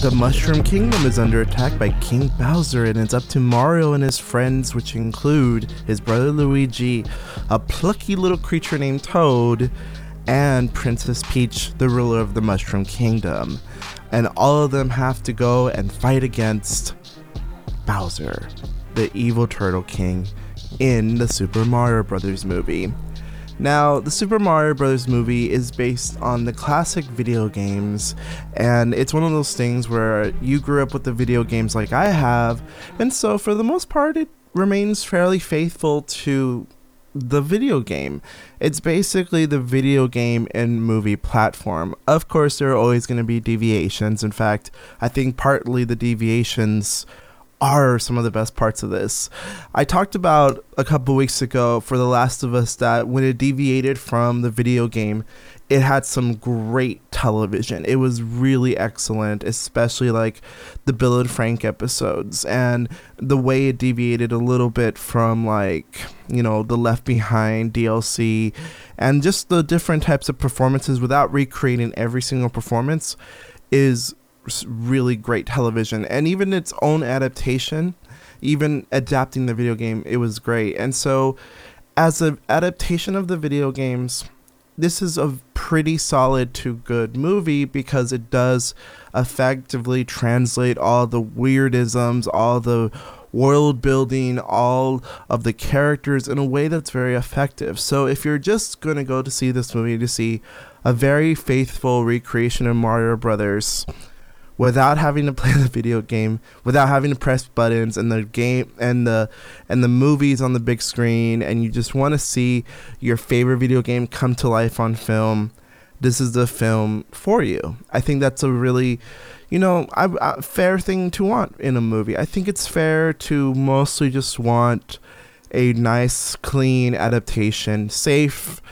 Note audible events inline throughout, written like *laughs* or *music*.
The Mushroom Kingdom is under attack by King Bowser, and it's up to Mario and his friends, which include his brother Luigi, a plucky little creature named Toad, and Princess Peach, the ruler of the Mushroom Kingdom. And all of them have to go and fight against Bowser, the evil Turtle King, in the Super Mario Bros. movie. Now, the Super Mario Bros. movie is based on the classic video games, and it's one of those things where you grew up with the video games like I have, and so for the most part, it remains fairly faithful to the video game. It's basically the video game and movie platform. Of course, there are always going to be deviations. In fact, I think partly the deviations are some of the best parts of this. I talked about a couple weeks ago for The Last of Us that when it deviated from the video game, it had some great television. It was really excellent, especially like the Bill and Frank episodes and the way it deviated a little bit from like, you know, the Left Behind DLC and just the different types of performances without recreating every single performance is really great television and even its own adaptation even adapting the video game it was great. And so as an adaptation of the video games this is a pretty solid to good movie because it does effectively translate all the weirdisms all the world building all of the characters in a way that's very effective. So if you're just going to go to see this movie to see a very faithful recreation of mario brothers without having to play *laughs* the video game, without having to press buttons and the game and the and the movies on the big screen and you just want to see your favorite video game come to life on film, this is the film for you. I think that's a really you know, a, fair thing to want in a movie. I think it's fair to mostly just want a nice, clean adaptation, safe,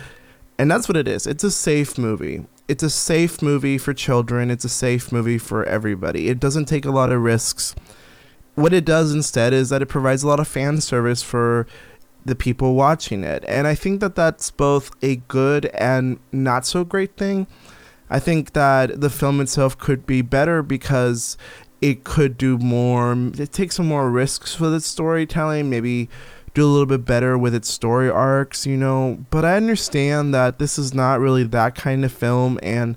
and that's what it is. It's a safe movie it's a safe movie for children. It's a safe movie for everybody. It doesn't take a lot of risks. What it does instead is that it provides a lot of fan service for the people watching it. And I think that that's both a good and not so great thing. I think that the film itself could be better because it could do more, it takes some more risks with its storytelling, maybe do a little bit better with its story arcs, you know. But I understand that this is not really that kind of film, and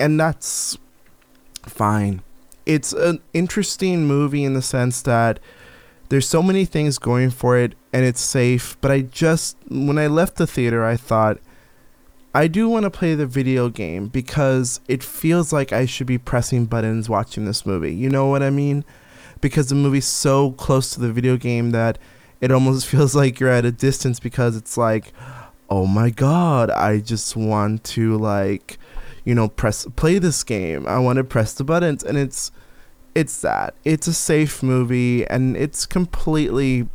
and that's fine. It's an interesting movie in the sense that there's so many things going for it, and it's safe. But I just when I left the theater, I thought. I do want to play the video game because it feels like I should be pressing buttons watching this movie. You know what I mean? Because the movie's so close to the video game that it almost *laughs* feels like you're at a distance because it's like, oh my god, I just want to like, you know, press play this game. I want to press the buttons, and it's it's that. It's a safe movie, and it's completely,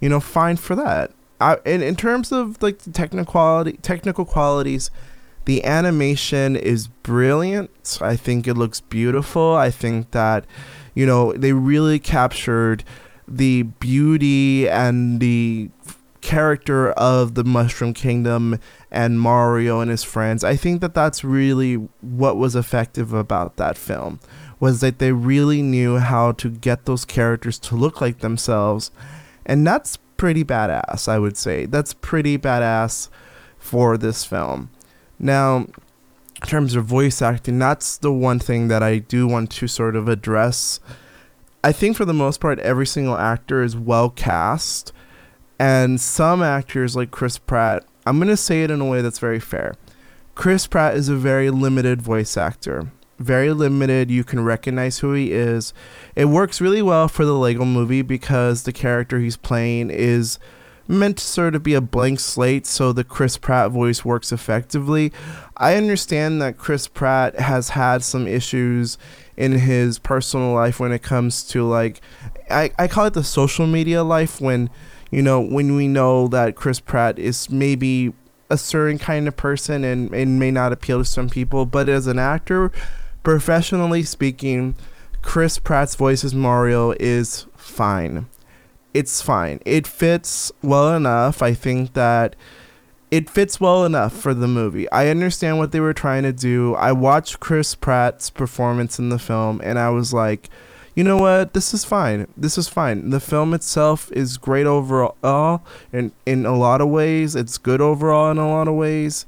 you know, fine for that. I, in, in terms of like the technical quality, technical qualities, the animation is brilliant. I think it looks beautiful. I think that, you know, they really captured the beauty and the character of the Mushroom Kingdom and Mario and his friends. I think that that's really what was effective about that film was that they really knew how to get those characters to look like themselves. And that's pretty badass, I would say. That's pretty badass for this film. Now, in terms of voice acting, that's the one thing that I do want to sort of address I think for the most part, every single actor is well cast, and some actors like Chris Pratt. I'm gonna say it in a way that's very fair. Chris Pratt is a very limited voice actor. Very limited. You can recognize who he is. It works really well for the Lego movie because the character he's playing is meant to sort of be a blank slate so the Chris Pratt voice works effectively. I understand that Chris Pratt has had some issues in his personal life when it comes to like I, I call it the social media life when you know when we know that Chris Pratt is maybe a certain kind of person and, and may not appeal to some people but as an actor professionally speaking Chris Pratt's voice as Mario is fine it's fine it fits well enough I think that it fits well enough for the movie. I understand what they were trying to do. I watched Chris Pratt's performance in the film and I was like, you know what? This is fine. This is fine. The film itself is great overall and in a lot of ways. It's good overall in a lot of ways.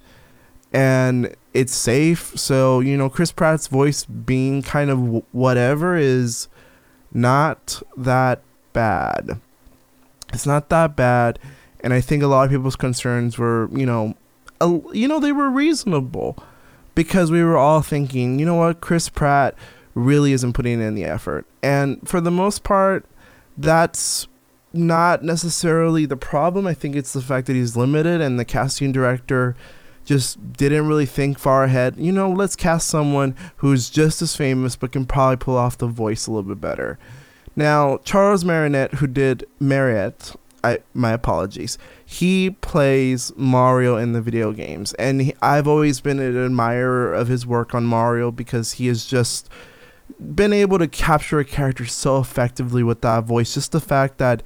And it's safe. So, you know, Chris Pratt's voice being kind of whatever is not that bad. It's not that bad and I think a lot of people's concerns were, you know, a, you know, they were reasonable because we were all thinking, you know what, Chris Pratt really isn't putting in the effort, and for the most part, that's not necessarily the problem. I think it's the fact that he's limited, and the casting director just didn't really think far ahead. You know, let's cast someone who's just as famous but can probably pull off the voice a little bit better. Now, Charles Martinet, who did Marriott I my apologies. He plays Mario in the video games, and he, I've always been an admirer of his work on Mario because he has just been able to capture a character so effectively with that voice. Just the fact that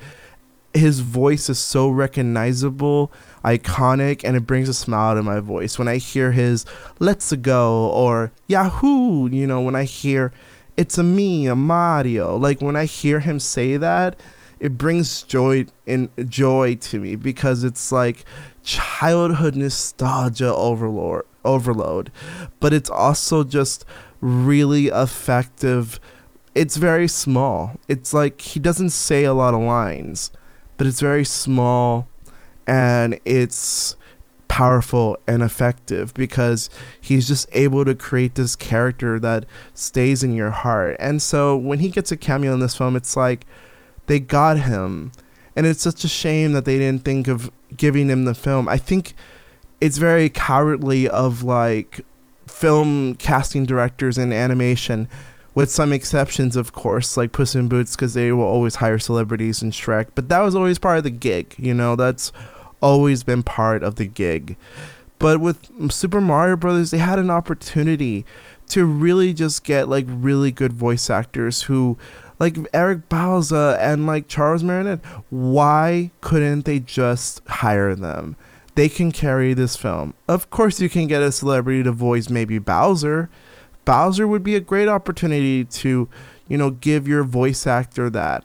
his voice is so recognizable, iconic, and it brings a smile to my voice when I hear his "Let's Go" or "Yahoo." You know, when I hear "It's a me, a Mario," like when I hear him say that it brings joy in joy to me because it's like childhood nostalgia overload overload. But it's also just really effective. It's very small. It's like he doesn't say a lot of lines but it's very small and it's powerful and effective because he's just able to create this character that stays in your heart and so when he gets a cameo in this film it's like they got him. And it's such a shame that they didn't think of giving him the film. I think it's very cowardly of like film casting directors in animation, with some exceptions, of course, like Puss in Boots, because they will always hire celebrities and Shrek. But that was always part of the gig, you know, that's always been part of the gig. But with Super Mario Brothers, they had an opportunity to really just get like really good voice actors who like Eric Bauza and like Charles Martinet, why couldn't they just hire them? They can carry this film. Of course, you can get a celebrity to voice maybe Bowser. Bowser would be a great opportunity to, you know, give your voice actor that.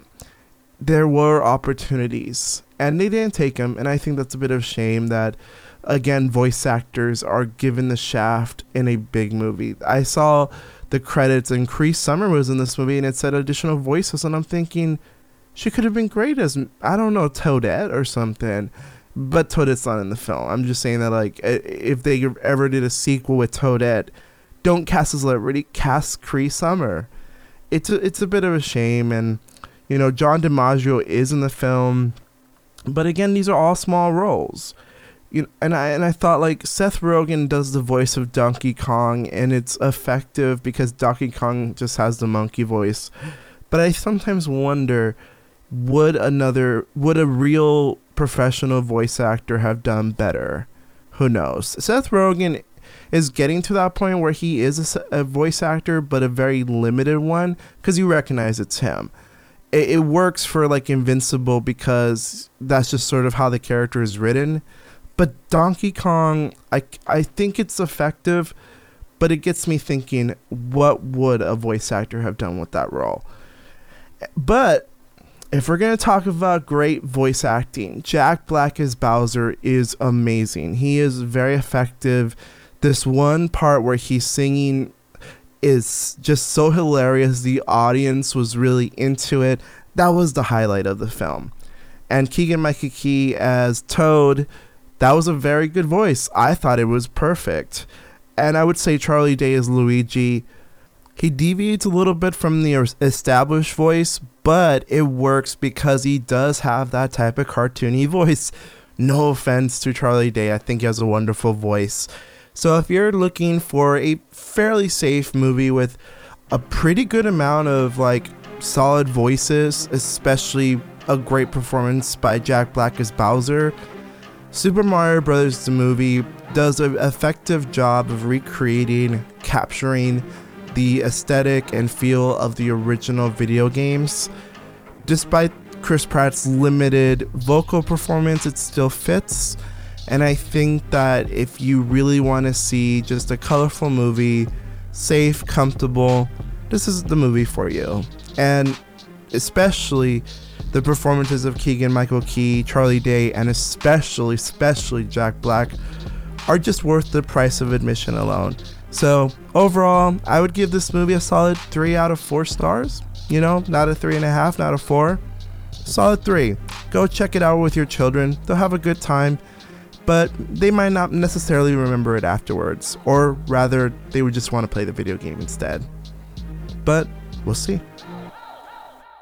There were opportunities, and they didn't take him. and I think that's a bit of shame that again voice actors are given the shaft in a big movie. I saw the credits and Cree Summer was in this movie and it said additional voices and I'm thinking she could have been great as I don't know Toadette or something. But Toadette's not in the film. I'm just saying that like if they ever did a sequel with Toadette, don't cast a celebrity, cast Cree Summer. It's a, it's a bit of a shame and you know John DiMaggio is in the film, but again these are all small roles you know, and I and I thought like Seth Rogen does the voice of Donkey Kong and it's effective because Donkey Kong just has the monkey voice. But I sometimes wonder would another would a real professional voice actor have done better? Who knows? Seth Rogen is getting to that point where he is a, a voice actor but a very limited one cuz you recognize it's him. It, it works for like Invincible because that's just sort of how the character is written but Donkey Kong, I, I think it's effective, but it gets me thinking what would a voice actor have done with that role? But if we're going to talk about great voice acting, Jack Black as Bowser is amazing. He is very effective. This one part where he's singing is just so hilarious. The audience was really into it. That was the highlight of the film. And Keegan Michael Key as Toad that was a very good voice. I thought it was perfect. And I would say Charlie Day as Luigi. He deviates a little bit from the established voice, but it works because he does have that type of cartoony *laughs* voice. No offense to Charlie Day, I think he has a wonderful voice. So if you're looking for a fairly safe movie with a pretty good amount of like solid voices, especially a great performance by Jack Black as Bowser, Super Mario Bros. the movie does an effective job of recreating, capturing the aesthetic and feel of the original video games. Despite Chris Pratt's limited vocal performance, it still fits. And I think that if you really want to see just a colorful movie, safe, comfortable, this is the movie for you. And especially the performances of Keegan Michael Key, Charlie Day, and especially, especially Jack Black are just worth the price of admission alone. So, overall, I would give this movie a solid 3 out of 4 stars. You know, not a 3.5, not a 4. Solid 3. Go check it out with your children. They'll have a good time, but they might not necessarily remember it afterwards. Or rather, they would just want to play the video game instead. But we'll see.